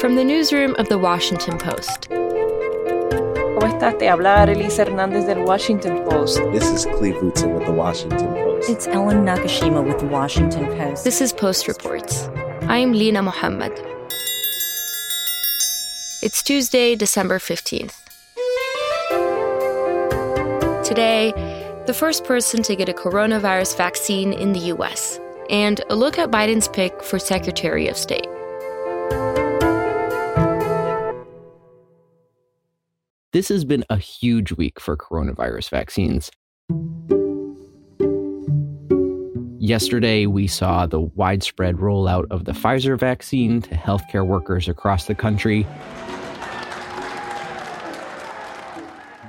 From the newsroom of the Washington Post. ¿Cómo estás? Te habla Arelis Hernández del Washington Post. This is Cleve Wootson with the Washington Post. It's Ellen Nakashima with the Washington Post. This is Post Reports. I'm Linah Mohammad. It's Tuesday, December 15th. Today, the first person to get a coronavirus vaccine in the US, and a look at Biden's pick for Secretary of State. This has been a huge week for coronavirus vaccines. Yesterday, we saw the widespread rollout of the Pfizer vaccine to healthcare workers across the country.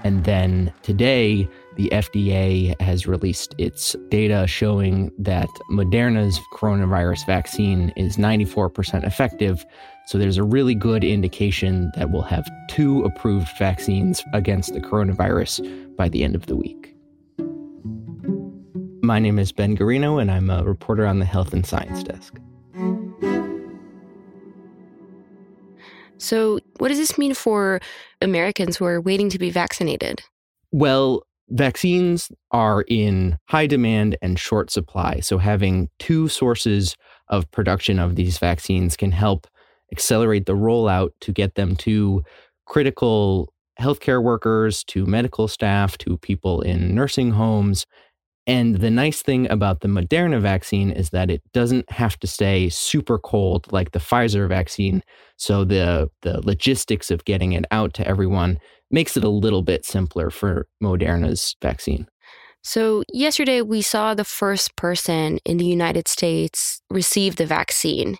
And then today, the FDA has released its data showing that Moderna's coronavirus vaccine is 94% effective. So there's a really good indication that we'll have two approved vaccines against the coronavirus by the end of the week. My name is Ben Guarino, and I'm a reporter on the Health and Science Desk. So, what does this mean for Americans who are waiting to be vaccinated? Well, vaccines are in high demand and short supply. So, having two sources of production of these vaccines can help accelerate the rollout to get them to critical healthcare workers, to medical staff, to people in nursing homes. And the nice thing about the Moderna vaccine is that it doesn't have to stay super cold like the Pfizer vaccine. So the the logistics of getting it out to everyone makes it a little bit simpler for Moderna's vaccine. So, yesterday we saw the first person in the United States receive the vaccine.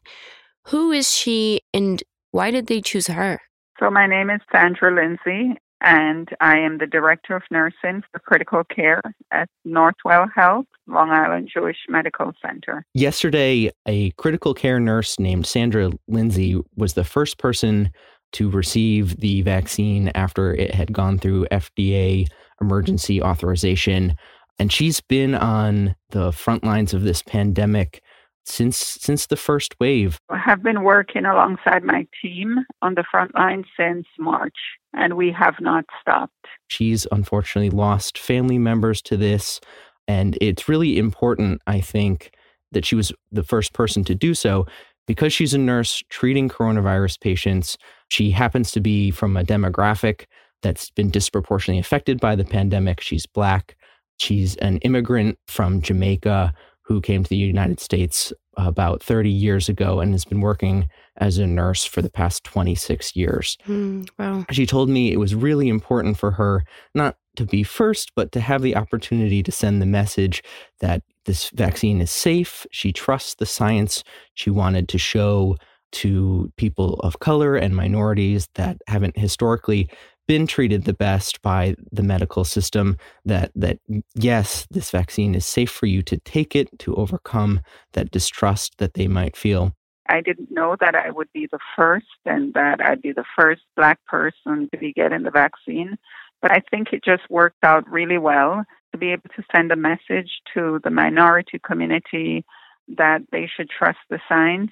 Who is she and why did they choose her? So, my name is Sandra Lindsay, and I am the Director of Nursing for Critical Care at Northwell Health, Long Island Jewish Medical Center. Yesterday, a critical care nurse named Sandra Lindsay was the first person to receive the vaccine after it had gone through FDA emergency authorization. And she's been on the front lines of this pandemic since since the first wave. I have been working alongside my team on the front line since March, and we have not stopped. She's unfortunately lost family members to this, and it's really important, I think, that she was the first person to do so because she's a nurse treating coronavirus patients. She happens to be from a demographic that's been disproportionately affected by the pandemic. She's black. She's an immigrant from Jamaica who came to the United States about 30 years ago and has been working as a nurse for the past 26 years. Mm, wow. She told me it was really important for her not to be first, but to have the opportunity to send the message that this vaccine is safe. She trusts the science. She wanted to show to people of color and minorities that haven't historically been treated the best by the medical system that that yes this vaccine is safe for you to take it to overcome that distrust that they might feel I didn't know that I would be the first and that I'd be the first black person to be getting the vaccine. But I think it just worked out really well to be able to send a message to the minority community that they should trust the science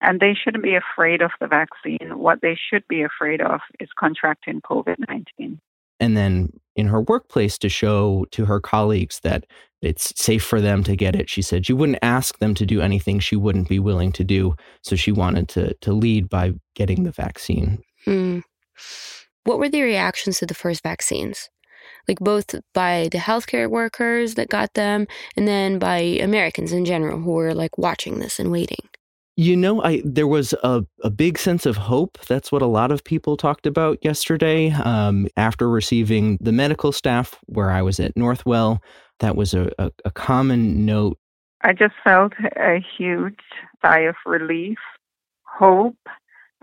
and they shouldn't be afraid of the vaccine. What they should be afraid of is contracting COVID 19. And then in her workplace, to show to her colleagues that it's safe for them to get it, she said she wouldn't ask them to do anything she wouldn't be willing to do. So she wanted to, to lead by getting the vaccine. Hmm. What were the reactions to the first vaccines? Like both by the healthcare workers that got them and then by Americans in general who were like watching this and waiting. You know, I there was a, a big sense of hope. That's what a lot of people talked about yesterday. Um, after receiving the medical staff where I was at Northwell, that was a, a, a common note. I just felt a huge sigh of relief, hope,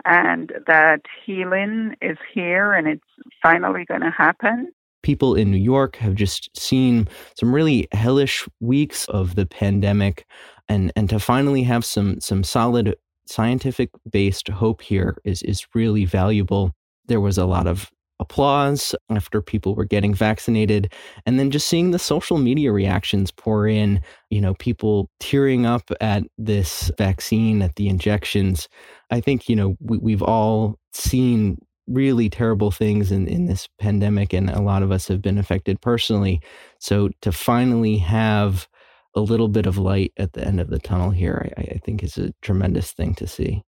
and that healing is here and it's finally going to happen. People in New York have just seen some really hellish weeks of the pandemic and and to finally have some some solid scientific based hope here is is really valuable. There was a lot of applause after people were getting vaccinated and then just seeing the social media reactions pour in you know people tearing up at this vaccine at the injections i think you know we, we've all seen really terrible things in, in this pandemic and a lot of us have been affected personally so to finally have a little bit of light at the end of the tunnel here i, I think is a tremendous thing to see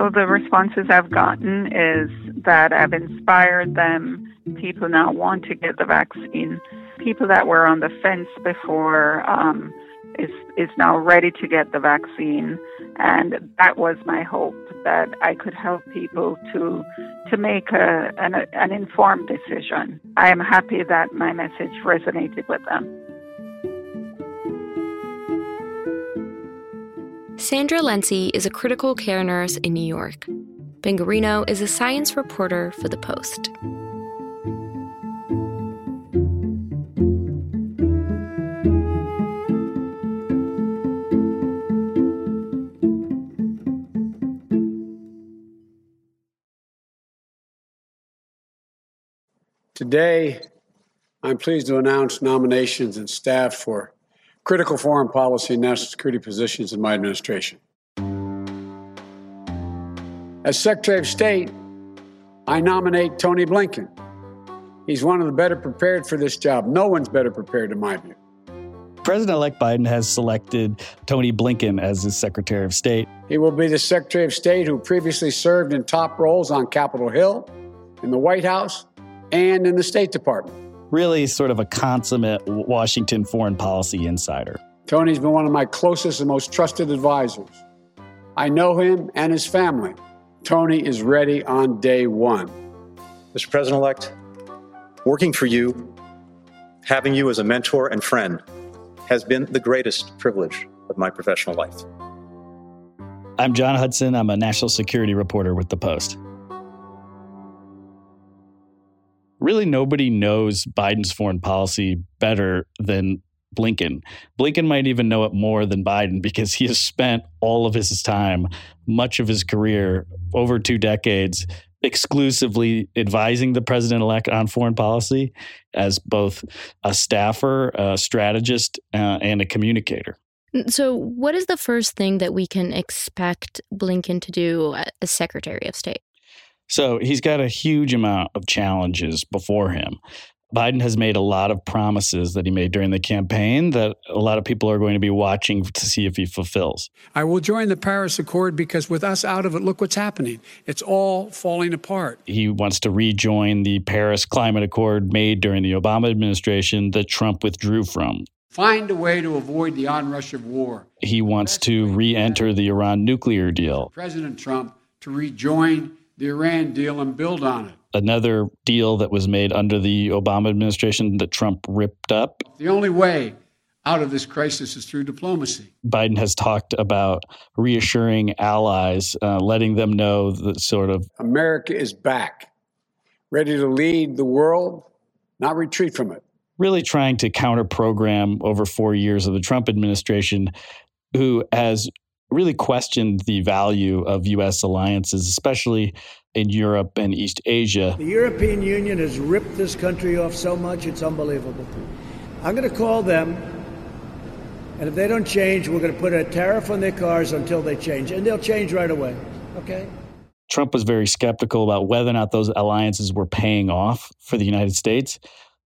So the responses I've gotten is that I've inspired them. People now want to get the vaccine. People that were on the fence before um, is is now ready to get the vaccine, and that was my hope that I could help people to to make a, an, an informed decision. I am happy that my message resonated with them. Sandra Lindsay is a critical care nurse in New York. Ben Guarino is a science reporter for The Post. Today, I'm pleased to announce nominations and staff for critical foreign policy and national security positions in my administration. As Secretary of State, I nominate Tony Blinken. He's one of the better prepared for this job. No one's better prepared, in my view. President elect Biden has selected Tony Blinken as his Secretary of State. He will be the Secretary of State who previously served in top roles on Capitol Hill, in the White House, and in the State Department really sort of a consummate Washington foreign policy insider. Tony's been one of my closest and most trusted advisors. I know him and his family. Tony is ready on day one. Mr. President elect, working for you, having you as a mentor and friend, has been the greatest privilege of my professional life. I'm John Hudson. I'm a national security reporter with The Post. Really nobody knows Biden's foreign policy better than Blinken. Blinken might even know it more than Biden because he has spent all of his time, much of his career, over two decades, exclusively advising the president elect on foreign policy as both a staffer, a strategist, uh, and a communicator. So, what is the first thing that we can expect Blinken to do as Secretary of State? So he's got a huge amount of challenges before him. Biden has made a lot of promises that he made during the campaign that a lot of people are going to be watching to see if he fulfills. I will join the Paris Accord because with us out of it, look what's happening. It's all falling apart. He wants to rejoin the Paris Climate Accord made during the Obama administration that Trump withdrew from. Find a way to avoid the onrush of war. He wants to re enter the Iran nuclear deal. President Trump to rejoin the Iran deal and build on it. Another deal that was made under the Obama administration that Trump ripped up. The only way out of this crisis is through diplomacy. Biden has talked about reassuring allies, uh, letting them know that sort of America is back, ready to lead the world, not retreat from it. Really trying to counter program over four years of the Trump administration, who has really questioned the value of U.S. alliances, especially in Europe and East Asia. The European Union has ripped this country off so much, it's unbelievable. I'm going to call them, and if they don't change, we're going to put a tariff on their cars until they change, and they'll change right away. Okay? Trump was very skeptical about whether or not those alliances were paying off for the United States.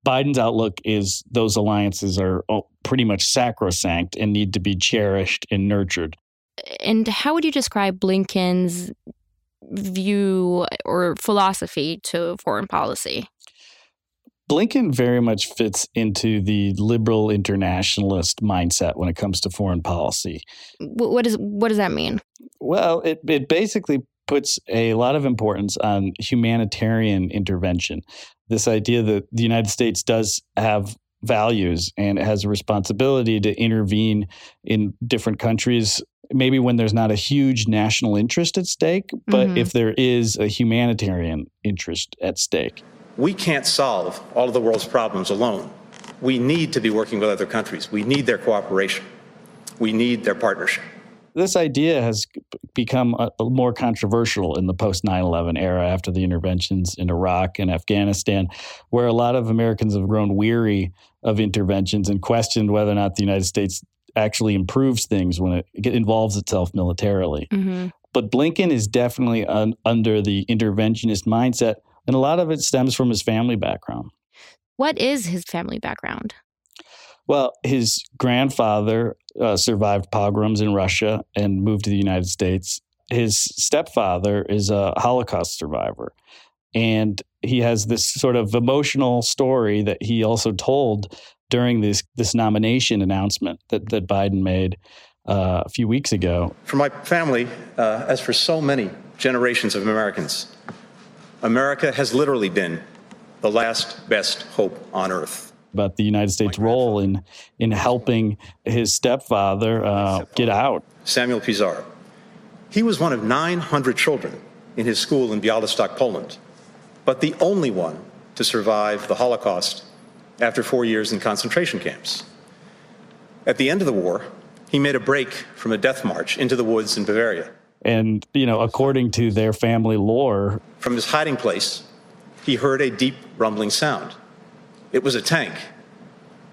Biden's outlook is those alliances are oh, pretty much sacrosanct and need to be cherished and nurtured and how would you describe Blinken's view or philosophy to foreign policy? Blinken very much fits into the liberal internationalist mindset when it comes to foreign policy. What does what does that mean? Well, it it basically puts a lot of importance on humanitarian intervention. This idea that the United States does have values and it has a responsibility to intervene in different countries maybe when there's not a huge national interest at stake, but mm-hmm. if there is a humanitarian interest at stake. We can't solve all of the world's problems alone. We need to be working with other countries. We need their cooperation. We need their partnership. This idea has become a, a more controversial in the post 9 11 era after the interventions in Iraq and Afghanistan, where a lot of Americans have grown weary of interventions and questioned whether or not the United States actually improves things when it involves itself militarily. Mm-hmm. But Blinken is definitely un, under the interventionist mindset, and a lot of it stems from his family background. What is his family background? Well, his grandfather uh, survived pogroms in Russia and moved to the United States. His stepfather is a Holocaust survivor. And he has this sort of emotional story that he also told during this, this nomination announcement that, that Biden made uh, a few weeks ago. For my family, uh, as for so many generations of Americans, America has literally been the last best hope on earth about the United States' role in in helping his stepfather uh, get out. Samuel Pisar. He was one of 900 children in his school in Bialystok, Poland, but the only one to survive the Holocaust after four years in concentration camps. At the end of the war, he made a break from a death march into the woods in Bavaria. And, you know, according to their family lore, from his hiding place, he heard a deep rumbling sound. It was a tank.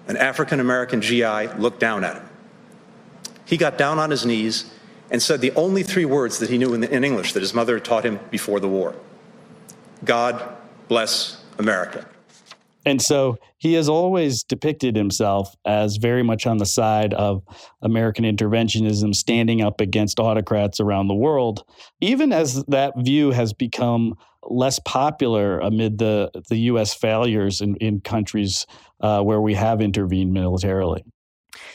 An African American GI looked down at him. He got down on his knees and said the only three words that he knew in, in English that his mother had taught him before the war God bless America. And so he has always depicted himself as very much on the side of American interventionism, standing up against autocrats around the world, even as that view has become less popular amid the, the U.S. failures in, in countries uh, where we have intervened militarily.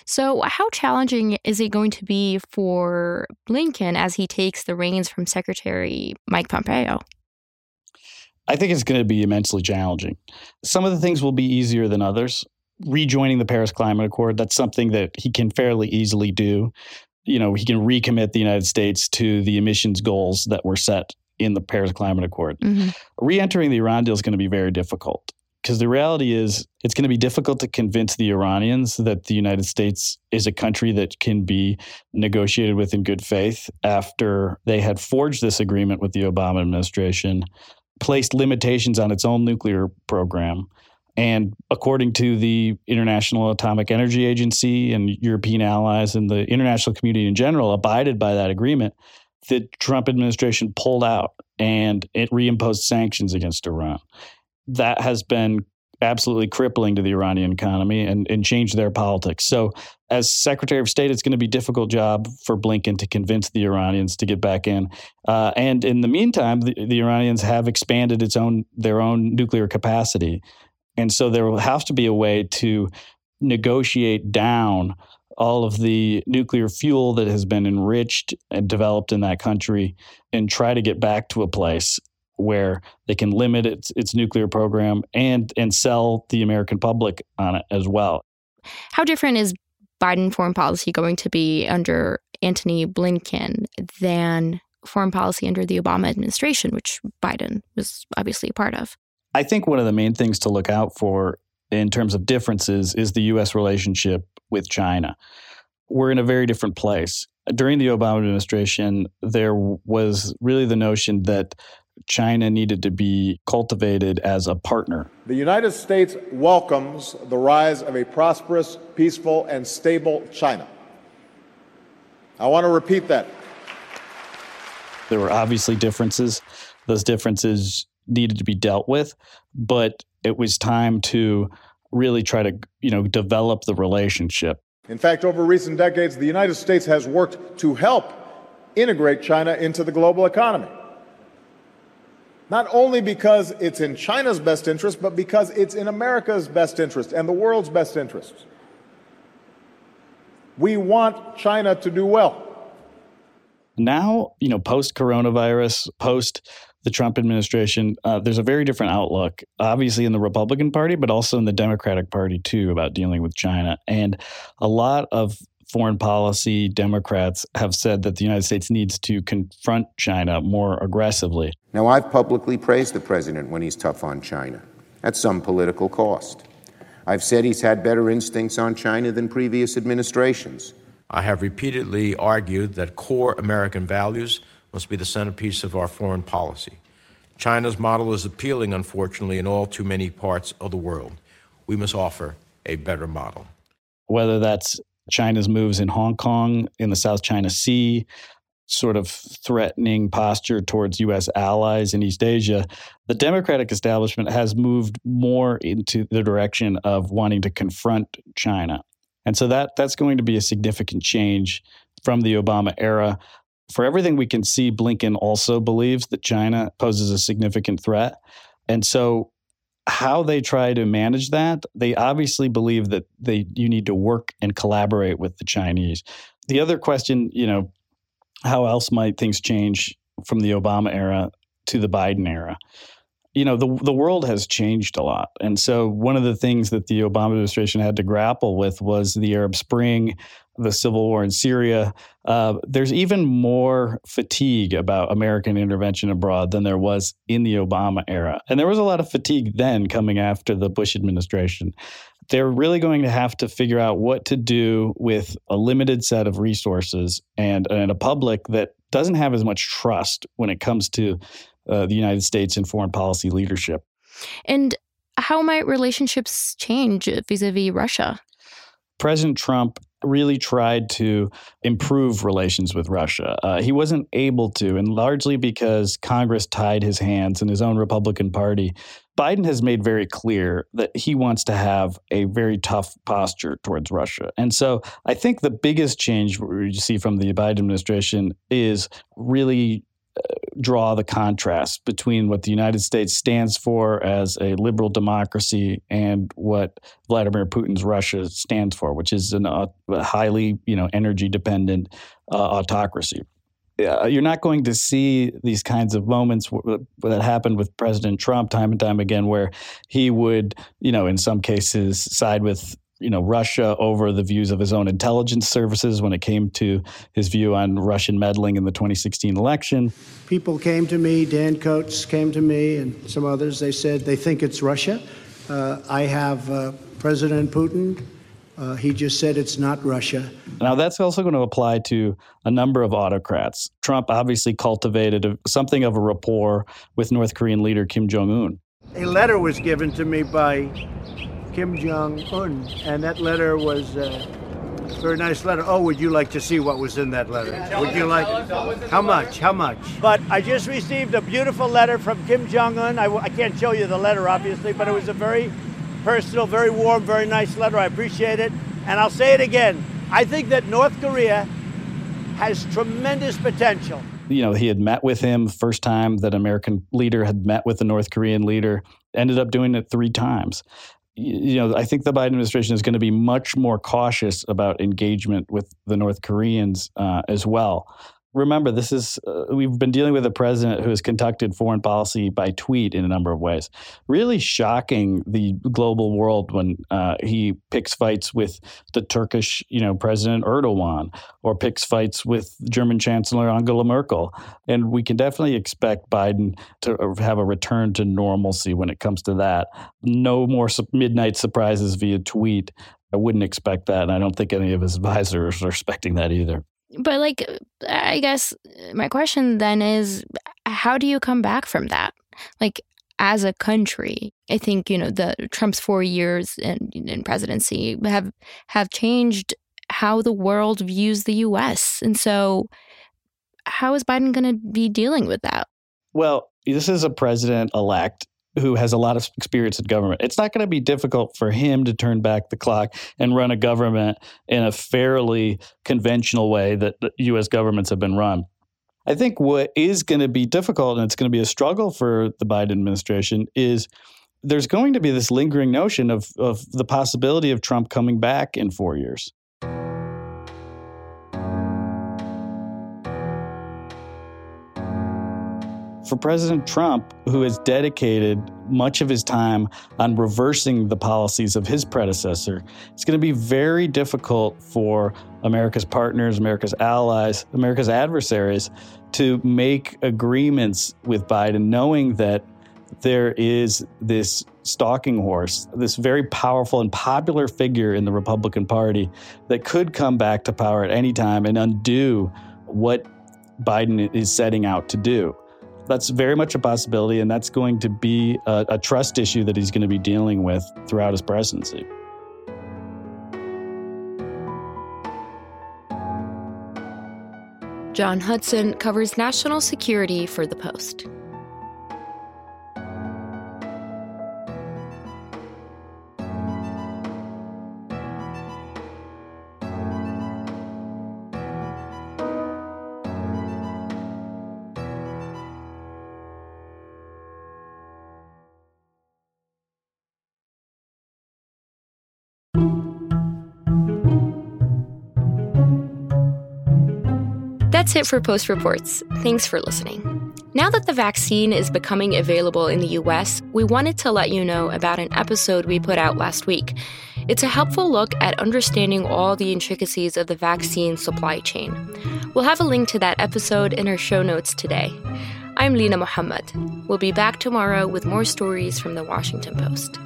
So, how challenging is it going to be for Blinken as he takes the reins from Secretary Mike Pompeo? I think it's going to be immensely challenging. Some of the things will be easier than others. Rejoining the Paris Climate Accord, that's something that he can fairly easily do. You know, he can recommit the United States to the emissions goals that were set in the Paris Climate Accord. Mm-hmm. Re entering the Iran deal is going to be very difficult because the reality is it's going to be difficult to convince the Iranians that the United States is a country that can be negotiated with in good faith after they had forged this agreement with the Obama administration placed limitations on its own nuclear program. And according to the International Atomic Energy Agency and European allies and the international community in general, abided by that agreement, the Trump administration pulled out and it reimposed sanctions against Iran. That has been absolutely crippling to the Iranian economy and, and change their politics. So, as Secretary of State, it's going to be a difficult job for Blinken to convince the Iranians to get back in. Uh, and in the meantime, the, the Iranians have expanded its own their own nuclear capacity, and so there will have to be a way to negotiate down all of the nuclear fuel that has been enriched and developed in that country and try to get back to a place where they can limit its, its nuclear program and and sell the American public on it as well. How different is Biden foreign policy going to be under Antony Blinken than foreign policy under the Obama administration, which Biden was obviously a part of? I think one of the main things to look out for in terms of differences is the U.S. relationship with China. We're in a very different place. During the Obama administration, there was really the notion that China needed to be cultivated as a partner. The United States welcomes the rise of a prosperous, peaceful, and stable China. I want to repeat that. There were obviously differences. Those differences needed to be dealt with, but it was time to really try to, you know, develop the relationship. In fact, over recent decades, the United States has worked to help integrate China into the global economy not only because it's in China's best interest, but because it's in America's best interest and the world's best interest. We want China to do well. Now, you know, post coronavirus, post the Trump administration, uh, there's a very different outlook, obviously in the Republican Party, but also in the Democratic Party too, about dealing with China. And a lot of foreign policy Democrats have said that the United States needs to confront China more aggressively. Now, I've publicly praised the president when he's tough on China at some political cost. I've said he's had better instincts on China than previous administrations. I have repeatedly argued that core American values must be the centerpiece of our foreign policy. China's model is appealing, unfortunately, in all too many parts of the world. We must offer a better model. Whether that's China's moves in Hong Kong, in the South China Sea, sort of threatening posture towards U.S. allies in East Asia, the Democratic establishment has moved more into the direction of wanting to confront China. And so that that's going to be a significant change from the Obama era. For everything we can see, Blinken also believes that China poses a significant threat. And so how they try to manage that, they obviously believe that they you need to work and collaborate with the Chinese. The other question, you know, how else might things change from the Obama era to the Biden era? You know, the the world has changed a lot. And so one of the things that the Obama administration had to grapple with was the Arab Spring, the civil war in Syria. Uh, there's even more fatigue about American intervention abroad than there was in the Obama era. And there was a lot of fatigue then coming after the Bush administration they're really going to have to figure out what to do with a limited set of resources and, and a public that doesn't have as much trust when it comes to uh, the United States in foreign policy leadership. And how might relationships change vis a vis Russia? President Trump really tried to improve relations with Russia. Uh, he wasn't able to, and largely because Congress tied his hands and his own Republican Party. Biden has made very clear that he wants to have a very tough posture towards Russia. And so I think the biggest change you see from the Biden administration is really draw the contrast between what the United States stands for as a liberal democracy and what Vladimir Putin's Russia stands for, which is an, uh, a highly, you know, energy dependent uh, autocracy. Uh, you're not going to see these kinds of moments w- that happened with President Trump time and time again, where he would, you know, in some cases side with you know Russia over the views of his own intelligence services when it came to his view on Russian meddling in the 2016 election. People came to me, Dan Coats came to me, and some others. They said they think it's Russia. Uh, I have uh, President Putin. Uh, he just said it's not Russia. Now, that's also going to apply to a number of autocrats. Trump obviously cultivated a, something of a rapport with North Korean leader Kim Jong un. A letter was given to me by Kim Jong Un, and that letter was uh, a very nice letter. Oh, would you like to see what was in that letter? Would you like? How much? How much? But I just received a beautiful letter from Kim Jong Un. I, I can't show you the letter, obviously, but it was a very personal, very warm, very nice letter. I appreciate it, and I'll say it again. I think that North Korea has tremendous potential you know, he had met with him first time that American leader had met with the North Korean leader, ended up doing it three times you know, I think the Biden administration is going to be much more cautious about engagement with the North Koreans uh, as well remember, this is uh, we've been dealing with a president who has conducted foreign policy by tweet in a number of ways, really shocking the global world when uh, he picks fights with the Turkish, you know, President Erdogan or picks fights with German Chancellor Angela Merkel, and we can definitely expect Biden to uh, have a return to normalcy when it comes to that. No more midnight surprises via tweet. I wouldn't expect that, and I don't think any of his advisors are expecting that either but like i guess my question then is how do you come back from that? Like as a country i think you know the trump's four years in, in presidency have have changed how the world views the us and so how is biden going to be dealing with that? Well this is a president elect who has a lot of experience in government. It's not going to be difficult for him to turn back the clock and run a government in a fairly conventional way that U.S. governments have been run. I think what is going to be difficult and it's going to be a struggle for the Biden administration is there's going to be this lingering notion of, of the possibility of Trump coming back in four years. For President Trump, who has dedicated much of his time on reversing the policies of his predecessor, it's going to be very difficult for America's partners, America's allies, America's adversaries to make agreements with Biden, knowing that there is this stalking horse, this very powerful and popular figure in the Republican Party that could come back to power at any time and undo what Biden is setting out to do. That's very much a possibility, and that's going to be a, a trust issue that he's going to be dealing with throughout his presidency. John Hudson covers national security for The Post. That's it for Post Reports. Thanks for listening. Now that the vaccine is becoming available in the US, we wanted to let you know about an episode we put out last week. It's a helpful look at understanding all the intricacies of the vaccine supply chain. We'll have a link to that episode in our show notes today. I'm Linah Mohammad. We'll be back tomorrow with more stories from the Washington Post.